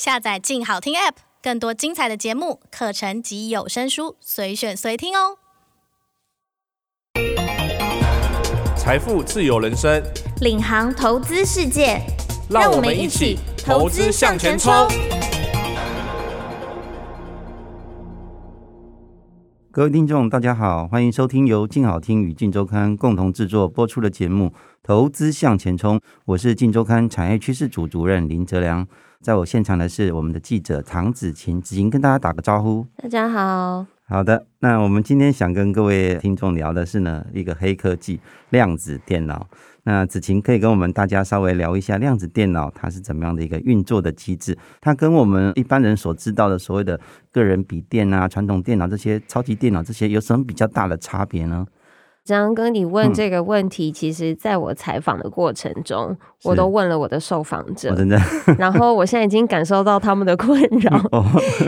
下载“静好听 ”App，更多精彩的节目、课程及有声书，随选随听哦。财富自由人生，领航投资世界，让我们一起投资向前冲。各位听众，大家好，欢迎收听由静好听与静周刊共同制作播出的节目《投资向前冲》，我是静周刊产业趋势组主任林哲良。在我现场的是我们的记者唐子晴，子晴跟大家打个招呼。大家好。好的，那我们今天想跟各位听众聊的是呢，一个黑科技量子电脑。那子晴可以跟我们大家稍微聊一下量子电脑它是怎么样的一个运作的机制？它跟我们一般人所知道的所谓的个人笔电啊、传统电脑这些超级电脑这些有什么比较大的差别呢？张哥，你问这个问题，其实在我采访的过程中。嗯我都问了我的受访者，真的。然后我现在已经感受到他们的困扰，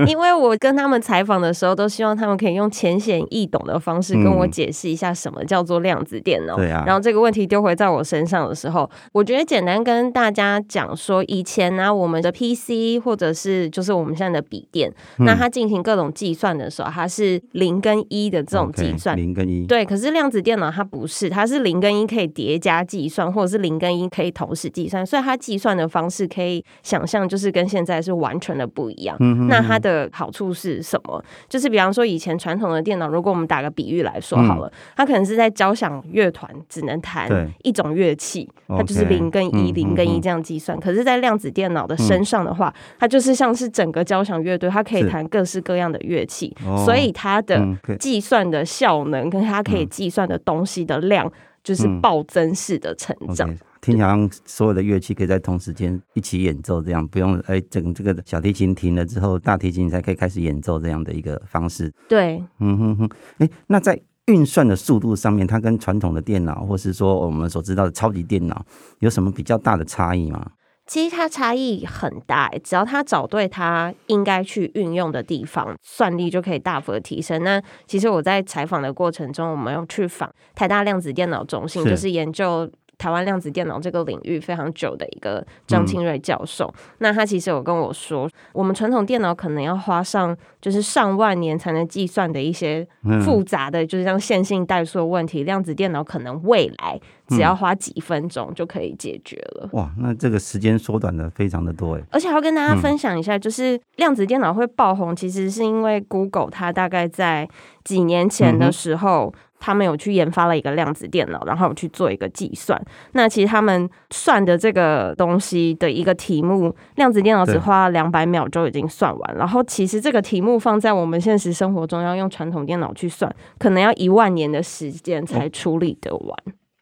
因为我跟他们采访的时候，都希望他们可以用浅显易懂的方式跟我解释一下什么叫做量子电脑。对啊。然后这个问题丢回在我身上的时候，我觉得简单跟大家讲说，以前呢，我们的 PC 或者是就是我们现在的笔电，那它进行各种计算的时候，它是零跟一的这种计算，零跟一。对，可是量子电脑它不是，它是零跟一可以叠加计算，或者是零跟一可以同时。计算，所以它计算的方式可以想象，就是跟现在是完全的不一样。嗯、哼哼，那它的好处是什么？就是比方说，以前传统的电脑，如果我们打个比喻来说好了，嗯、它可能是在交响乐团只能弹一种乐器，它就是零跟一，零跟一这样计算。可是，在量子电脑的身上的话，它就是像是整个交响乐队，它可以弹各式各样的乐器，所以它的计算的效能跟它可以计算的东西的量，就是暴增式的成长。嗯 okay. 听起来所有的乐器可以在同时间一起演奏，这样不用哎，整这个小提琴停了之后，大提琴才可以开始演奏这样的一个方式。对，嗯哼哼，哎，那在运算的速度上面，它跟传统的电脑，或是说我们所知道的超级电脑，有什么比较大的差异吗？其实它差异很大，只要他找对他应该去运用的地方，算力就可以大幅的提升。那其实我在采访的过程中，我们要去访台大量子电脑中心，是就是研究。台湾量子电脑这个领域非常久的一个张清瑞教授，嗯、那他其实有跟我说，我们传统电脑可能要花上就是上万年才能计算的一些复杂的，就是像线性代数的问题，嗯、量子电脑可能未来只要花几分钟就可以解决了。哇，那这个时间缩短的非常的多哎！而且要跟大家分享一下，就是量子电脑会爆红，其实是因为 Google 它大概在几年前的时候。嗯他们有去研发了一个量子电脑，然后去做一个计算。那其实他们算的这个东西的一个题目，量子电脑只花了两百秒就已经算完。然后其实这个题目放在我们现实生活中，要用传统电脑去算，可能要一万年的时间才处理得完。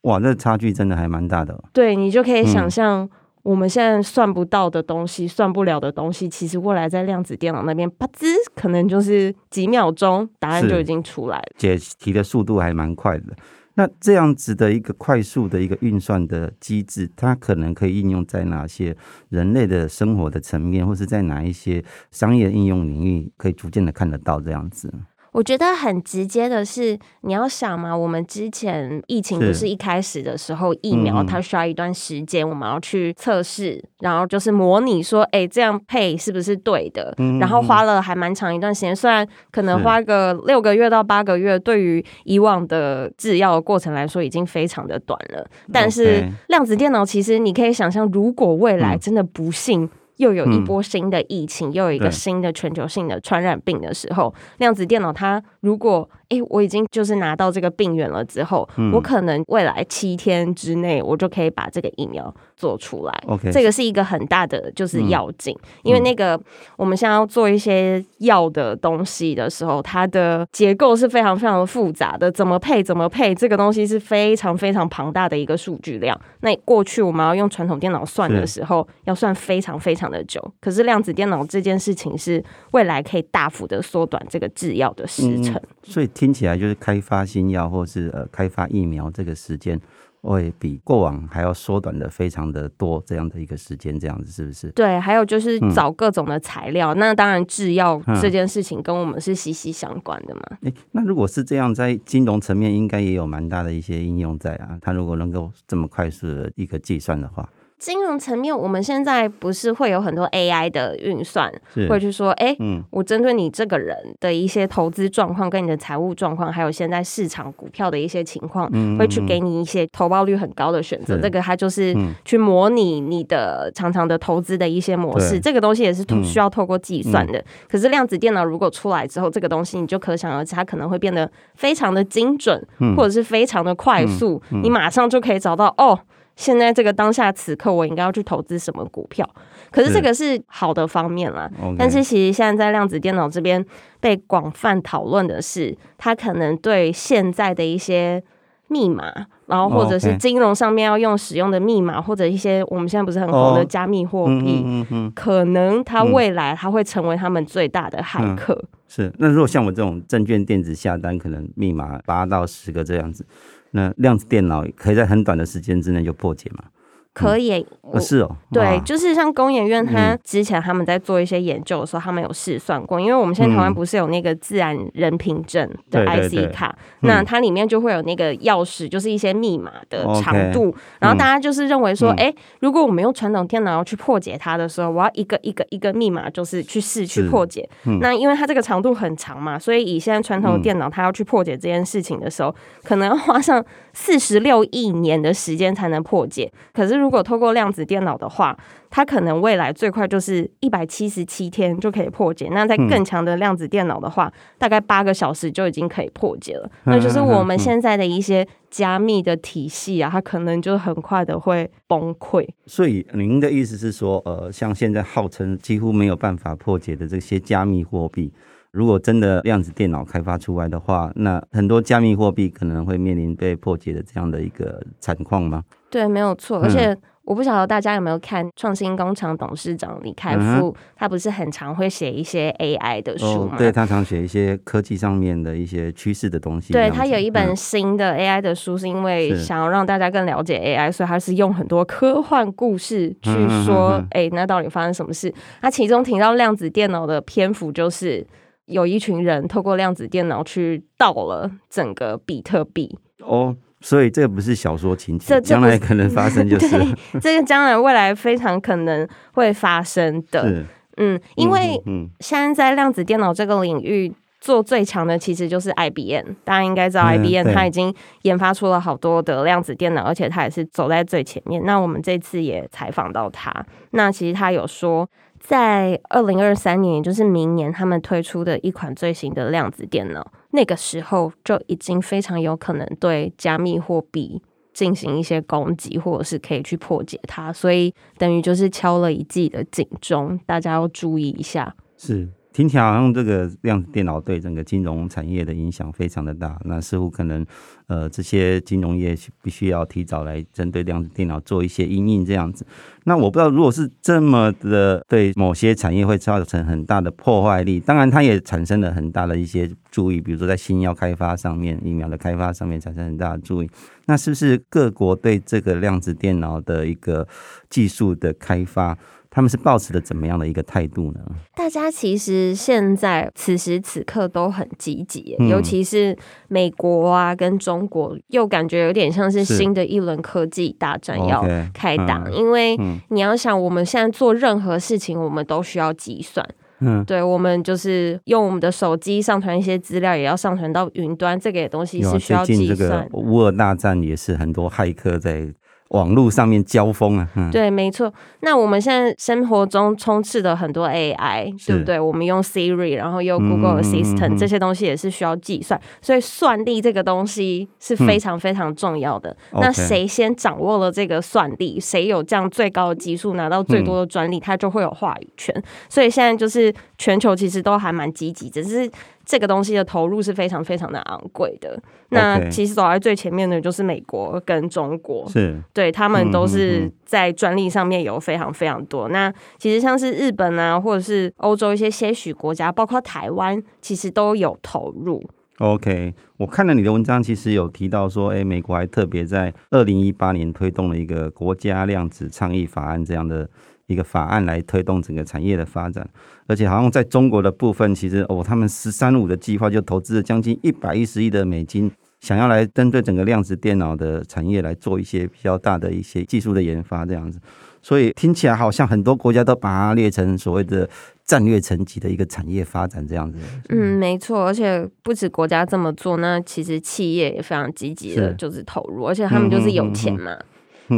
哇，这差距真的还蛮大的。对，你就可以想象。我们现在算不到的东西，算不了的东西，其实未来在量子电脑那边，啪吱，可能就是几秒钟，答案就已经出来了。解题的速度还蛮快的。那这样子的一个快速的一个运算的机制，它可能可以应用在哪些人类的生活的层面，或是在哪一些商业应用领域，可以逐渐的看得到这样子？我觉得很直接的是，你要想嘛，我们之前疫情不是一开始的时候，疫苗它需要一段时间，我们要去测试，然后就是模拟说，哎，这样配是不是对的？然后花了还蛮长一段时间，虽然可能花个六个月到八个月，对于以往的制药的过程来说已经非常的短了，但是量子电脑其实你可以想象，如果未来真的不幸。又有一波新的疫情，嗯、又有一个新的全球性的传染病的时候，量子电脑它如果。哎、欸，我已经就是拿到这个病源了之后，嗯、我可能未来七天之内，我就可以把这个疫苗做出来。OK，这个是一个很大的就是要紧，嗯、因为那个我们现在要做一些药的东西的时候，它的结构是非常非常的复杂的，怎么配怎么配，这个东西是非常非常庞大的一个数据量。那过去我们要用传统电脑算的时候，要算非常非常的久。可是量子电脑这件事情是未来可以大幅的缩短这个制药的时程，嗯、所以。听起来就是开发新药或是呃开发疫苗这个时间会比过往还要缩短的非常的多，这样的一个时间，这样子是不是？对，还有就是找各种的材料，嗯、那当然制药这件事情跟我们是息息相关的嘛。哎、嗯欸，那如果是这样，在金融层面应该也有蛮大的一些应用在啊。它如果能够这么快速的一个计算的话。金融层面，我们现在不是会有很多 AI 的运算，会去说，哎、欸，嗯，我针对你这个人的一些投资状况、跟你的财务状况，还有现在市场股票的一些情况，嗯，会去给你一些投报率很高的选择。这个它就是去模拟你的常常的投资的一些模式。这个东西也是需要透过计算的。可是量子电脑如果出来之后，这个东西你就可想而知，它可能会变得非常的精准，或者是非常的快速，你马上就可以找到哦。现在这个当下此刻，我应该要去投资什么股票？可是这个是好的方面啦。是但是其实现在在量子电脑这边被广泛讨论的是，它可能对现在的一些密码，然后或者是金融上面要用使用的密码，或者一些我们现在不是很红的加密货币，可能它未来它会成为他们最大的骇客。嗯、是。那如果像我这种证券电子下单，可能密码八到十个这样子。那量子电脑可以在很短的时间之内就破解嘛？可以，不是哦。对，就是像工研院，他之前他们在做一些研究的时候，他们有试算过。因为我们现在台湾不是有那个自然人凭证的 IC 卡，那它里面就会有那个钥匙，就是一些密码的长度。然后大家就是认为说，哎，如果我们用传统电脑要去破解它的时候，我要一个一个一个密码，就是去试去破解。那因为它这个长度很长嘛，所以以现在传统电脑它要去破解这件事情的时候，可能要花上四十六亿年的时间才能破解。可是如如果透过量子电脑的话，它可能未来最快就是一百七十七天就可以破解。那在更强的量子电脑的话，嗯、大概八个小时就已经可以破解了。嗯、那就是我们现在的一些加密的体系啊，它可能就很快的会崩溃。所以您的意思是说，呃，像现在号称几乎没有办法破解的这些加密货币。如果真的量子电脑开发出来的话，那很多加密货币可能会面临被破解的这样的一个惨况吗？对，没有错。而且我不晓得大家有没有看创新工厂董事长李开复，嗯、他不是很常会写一些 AI 的书吗？哦、对，他常写一些科技上面的一些趋势的东西。对，他有一本新的 AI 的书，是因为想要让大家更了解 AI，所以他是用很多科幻故事去说，哎、嗯，那到底发生什么事？他其中提到量子电脑的篇幅就是。有一群人透过量子电脑去盗了整个比特币哦，所以这个不是小说情节，将来可能发生就是 对这个将来未来非常可能会发生的。嗯，因为现在在量子电脑这个领域做最强的其实就是 IBM，大家应该知道 IBM 它已经研发出了好多的量子电脑，而且它也是走在最前面。那我们这次也采访到他，那其实他有说。在二零二三年，也就是明年，他们推出的一款最新的量子电脑，那个时候就已经非常有可能对加密货币进行一些攻击，或者是可以去破解它，所以等于就是敲了一记的警钟，大家要注意一下。是。听起来好像这个量子电脑对整个金融产业的影响非常的大，那似乎可能呃这些金融业必须要提早来针对量子电脑做一些因应这样子。那我不知道如果是这么的对某些产业会造成很大的破坏力，当然它也产生了很大的一些注意，比如说在新药开发上面、疫苗的开发上面产生很大的注意。那是不是各国对这个量子电脑的一个技术的开发？他们是抱持的怎么样的一个态度呢？大家其实现在此时此刻都很积极，嗯、尤其是美国啊跟中国，又感觉有点像是新的一轮科技大战要开打。Okay, 嗯、因为你要想，我们现在做任何事情，我们都需要计算。嗯，对，我们就是用我们的手机上传一些资料，也要上传到云端，这个东西是需要计算。乌尔大战也是很多骇客在。网络上面交锋啊，嗯、对，没错。那我们现在生活中充斥的很多 AI，对不对？我们用 Siri，然后用 Google Assistant，这些东西也是需要计算，所以算力这个东西是非常非常重要的。嗯、那谁先掌握了这个算力，谁有这样最高的技术，拿到最多的专利，他就会有话语权。所以现在就是全球其实都还蛮积极，只是。这个东西的投入是非常非常的昂贵的。那其实走在最前面的就是美国跟中国，是对他们都是在专利上面有非常非常多。那其实像是日本啊，或者是欧洲一些些许国家，包括台湾，其实都有投入。OK，我看了你的文章，其实有提到说，哎，美国还特别在二零一八年推动了一个国家量子倡议法案这样的。一个法案来推动整个产业的发展，而且好像在中国的部分，其实哦，他们“十三五”的计划就投资了将近一百一十亿的美金，想要来针对整个量子电脑的产业来做一些比较大的一些技术的研发，这样子。所以听起来好像很多国家都把它列成所谓的战略层级的一个产业发展这样子。嗯，没错，而且不止国家这么做，那其实企业也非常积极的，就是投入，而且他们就是有钱嘛。嗯，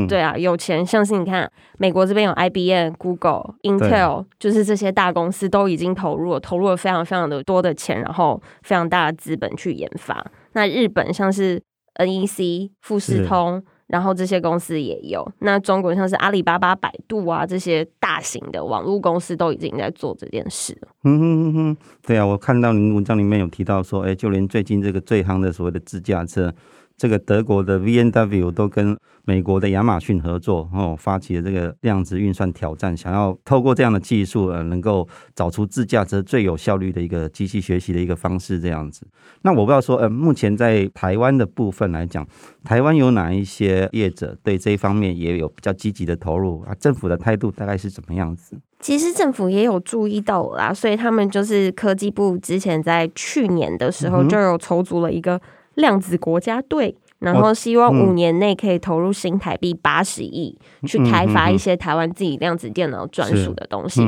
对啊，有钱，像是你看，美国这边有 IBM、Google、Intel，就是这些大公司都已经投入了，投入了非常非常的多的钱，然后非常大的资本去研发。那日本像是 NEC、富士通。然后这些公司也有，那中国像是阿里巴巴、百度啊这些大型的网络公司都已经在做这件事了。嗯哼哼哼，对啊，我看到您文章里面有提到说，哎，就连最近这个最夯的所谓的自驾车。这个德国的 VNW 都跟美国的亚马逊合作，哦，发起了这个量子运算挑战，想要透过这样的技术，呃，能够找出自驾车最有效率的一个机器学习的一个方式，这样子。那我不知道说，呃，目前在台湾的部分来讲，台湾有哪一些业者对这一方面也有比较积极的投入啊？政府的态度大概是怎么样子？其实政府也有注意到啦，所以他们就是科技部之前在去年的时候就有筹组了一个。量子国家队，然后希望五年内可以投入新台币八十亿，去开发一些台湾自己量子电脑专属的东西。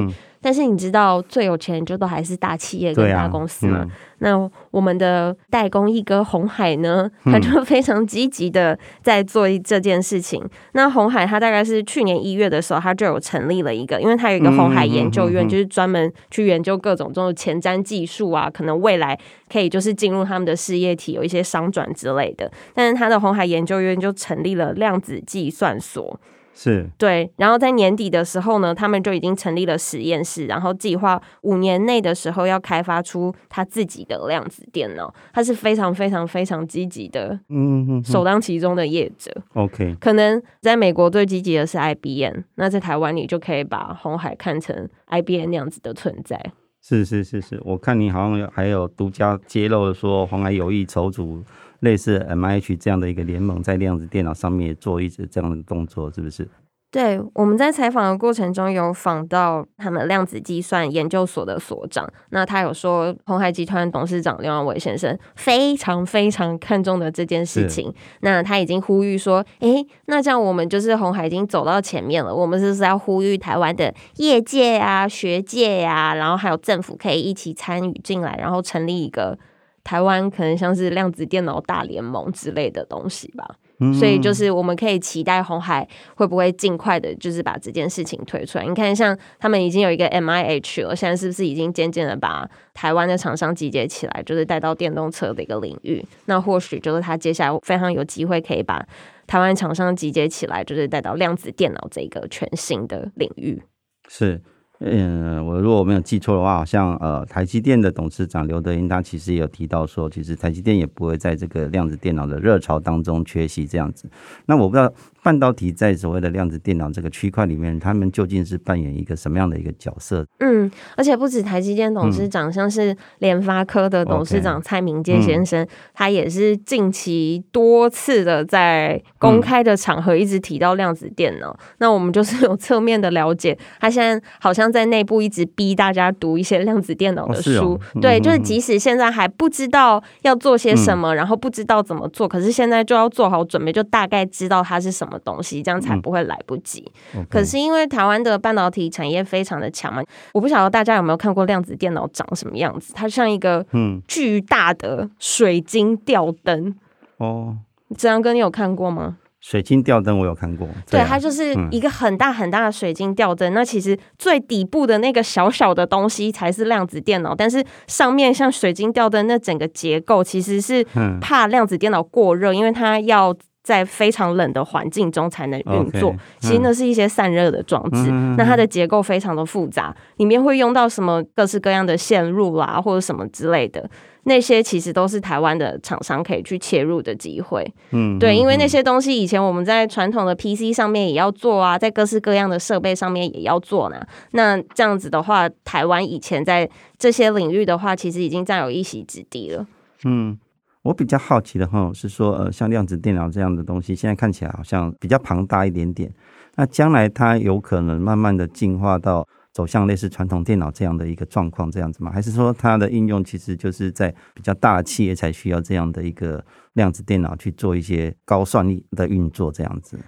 但是你知道最有钱就都还是大企业跟大公司嘛？啊嗯、那我们的代工一哥红海呢，他就非常积极的在做这件事情。嗯、那红海他大概是去年一月的时候，他就有成立了一个，因为他有一个红海研究院，就是专门去研究各种这种前瞻技术啊，可能未来可以就是进入他们的事业体，有一些商转之类的。但是他的红海研究院就成立了量子计算所。是对，然后在年底的时候呢，他们就已经成立了实验室，然后计划五年内的时候要开发出他自己的量子电脑。他是非常非常非常积极的，嗯，首当其冲的业者。OK，可能在美国最积极的是 IBM，那在台湾你就可以把红海看成 IBM 那样子的存在。是是是是，我看你好像有还有独家揭露说红海有意筹组。类似 MIH 这样的一个联盟，在量子电脑上面做一直这样的动作，是不是？对，我们在采访的过程中有访到他们量子计算研究所的所长，那他有说，鸿海集团董事长刘扬伟先生非常非常看重的这件事情。那他已经呼吁说，诶，那这样我们就是鸿海已经走到前面了，我们是不是要呼吁台湾的业界啊、学界呀、啊，然后还有政府可以一起参与进来，然后成立一个。台湾可能像是量子电脑大联盟之类的东西吧，嗯、所以就是我们可以期待红海会不会尽快的，就是把这件事情推出来。你看，像他们已经有一个 MIH 了，现在是不是已经渐渐的把台湾的厂商集结起来，就是带到电动车的一个领域？那或许就是他接下来非常有机会可以把台湾厂商集结起来，就是带到量子电脑这个全新的领域。是。嗯，我如果我没有记错的话，好像呃，台积电的董事长刘德英他其实也有提到说，其实台积电也不会在这个量子电脑的热潮当中缺席这样子。那我不知道。半导体在所谓的量子电脑这个区块里面，他们究竟是扮演一个什么样的一个角色？嗯，而且不止台积电董事长，嗯、像是联发科的董事长蔡明介先生，Okay. 他也是近期多次的在公开的场合一直提到量子电脑。嗯、那我们就是有侧面的了解，他现在好像在内部一直逼大家读一些量子电脑的书。哦哦、对，就是即使现在还不知道要做些什么，嗯、然后不知道怎么做，可是现在就要做好准备，就大概知道它是什么。东西这样才不会来不及。可是因为台湾的半导体产业非常的强嘛，我不晓得大家有没有看过量子电脑长什么样子？它像一个嗯巨大的水晶吊灯哦。这样跟你有看过吗？水晶吊灯我有看过，对，它就是一个很大很大的水晶吊灯。嗯、那其实最底部的那个小小的东西才是量子电脑，但是上面像水晶吊灯那整个结构其实是怕量子电脑过热，因为它要。在非常冷的环境中才能运作。其实那是一些散热的装置。嗯、那它的结构非常的复杂，里面会用到什么各式各样的线路啦，或者什么之类的。那些其实都是台湾的厂商可以去切入的机会。嗯，对，因为那些东西以前我们在传统的 PC 上面也要做啊，在各式各样的设备上面也要做呢。那这样子的话，台湾以前在这些领域的话，其实已经占有一席之地了。嗯。我比较好奇的哈是说，呃，像量子电脑这样的东西，现在看起来好像比较庞大一点点。那将来它有可能慢慢的进化到走向类似传统电脑这样的一个状况，这样子吗？还是说它的应用其实就是在比较大的企业才需要这样的一个量子电脑去做一些高算力的运作这样子？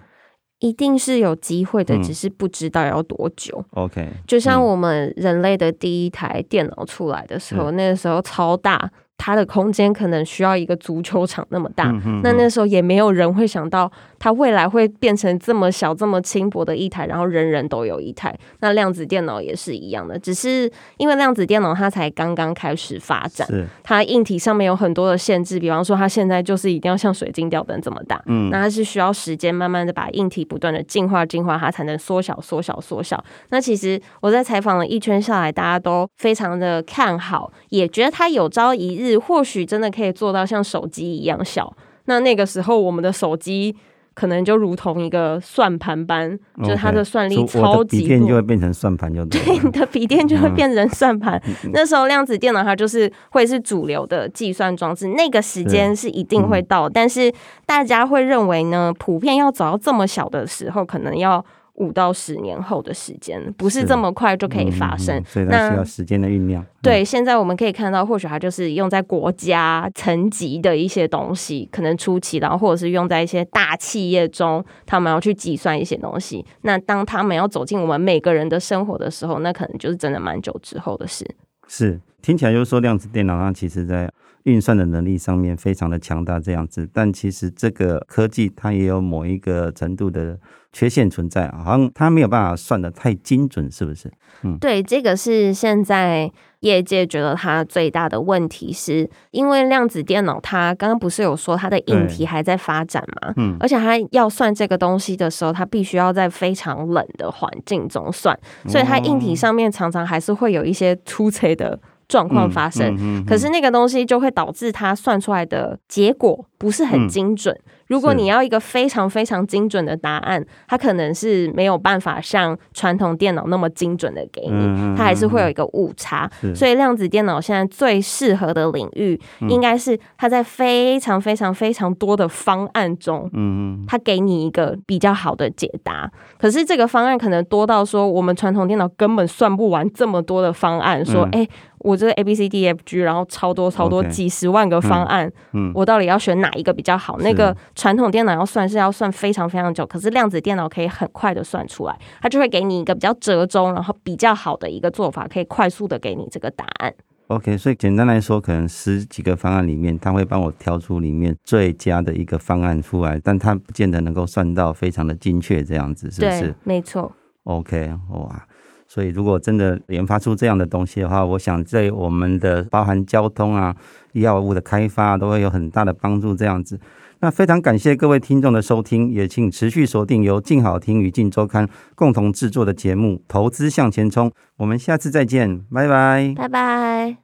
一定是有机会的，嗯只是不知道要多久。OK，就像我们人类的第一台电脑出来的时候，嗯那个时候超大。它的空间可能需要一个足球场那么大，嗯那那时候也没有人会想到它未来会变成这么小、这么轻薄的一台，然后人人都有一台。那量子电脑也是一样的，只是因为量子电脑它才刚刚开始发展，是它硬体上面有很多的限制，比方说它现在就是一定要像水晶吊灯这么大，嗯那它是需要时间慢慢的把硬体不断的进化、进化，它才能缩小、缩小、缩小。那其实我在采访了一圈下来，大家都非常的看好，也觉得它有朝一日或许真的可以做到像手机一样小。那那个时候，我们的手机可能就如同一个算盘般，就是它的算力超级笔电就会变成算盘，就对了。你的笔电就会变成算盘。嗯那时候量子电脑它就是会是主流的计算装置，那个时间是一定会到，但是大家会认为呢，普遍要走到这么小的时候，可能要五到十年后的时间，不是这么快就可以发生。嗯嗯嗯所以它需要时间的酝酿。对，现在我们可以看到，或许它就是用在国家层级的一些东西，可能初期，然后或者是用在一些大企业中，他们要去计算一些东西。那当他们要走进我们每个人的生活的时候，那可能就是真的蛮久之后的事。是听起来就是说，量子电脑它其实在运算的能力上面非常的强大，这样子。但其实这个科技它也有某一个程度的缺陷存在，好像它没有办法算的太精准，是不是？嗯，对，这个是现在业界觉得它最大的问题是，是因为量子电脑它刚刚不是有说它的硬体还在发展嘛，嗯，而且它要算这个东西的时候，它必须要在非常冷的环境中算，所以它硬体上面常常还是会有一些出错的状况发生。嗯嗯嗯嗯、可是那个东西就会导致它算出来的结果不是很精准。嗯如果你要一个非常非常精准的答案，它可能是没有办法像传统电脑那么精准的给你，它还是会有一个误差。所以量子电脑现在最适合的领域，应该是它在非常非常非常多的方案中，嗯，它给你一个比较好的解答。可是这个方案可能多到说，我们传统电脑根本算不完这么多的方案。说，哎，我这个 A B C D F G，然后超多超多几十万个方案，我到底要选哪一个比较好？那个。传统电脑要算是要算非常非常久，可是量子电脑可以很快的算出来，它就会给你一个比较折中，然后比较好的一个做法，可以快速的给你这个答案。OK，所以简单来说，可能十几个方案里面，它会帮我挑出里面最佳的一个方案出来，但它不见得能够算到非常的精确，这样子是不是？对，没错。OK，哇。所以，如果真的研发出这样的东西的话，我想在我们的包含交通啊、药物的开发都会有很大的帮助。这样子，那非常感谢各位听众的收听，也请持续锁定由静好听与静周刊共同制作的节目《投资向前冲》。我们下次再见，拜拜，拜拜。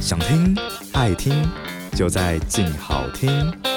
想听爱听，就在静好听。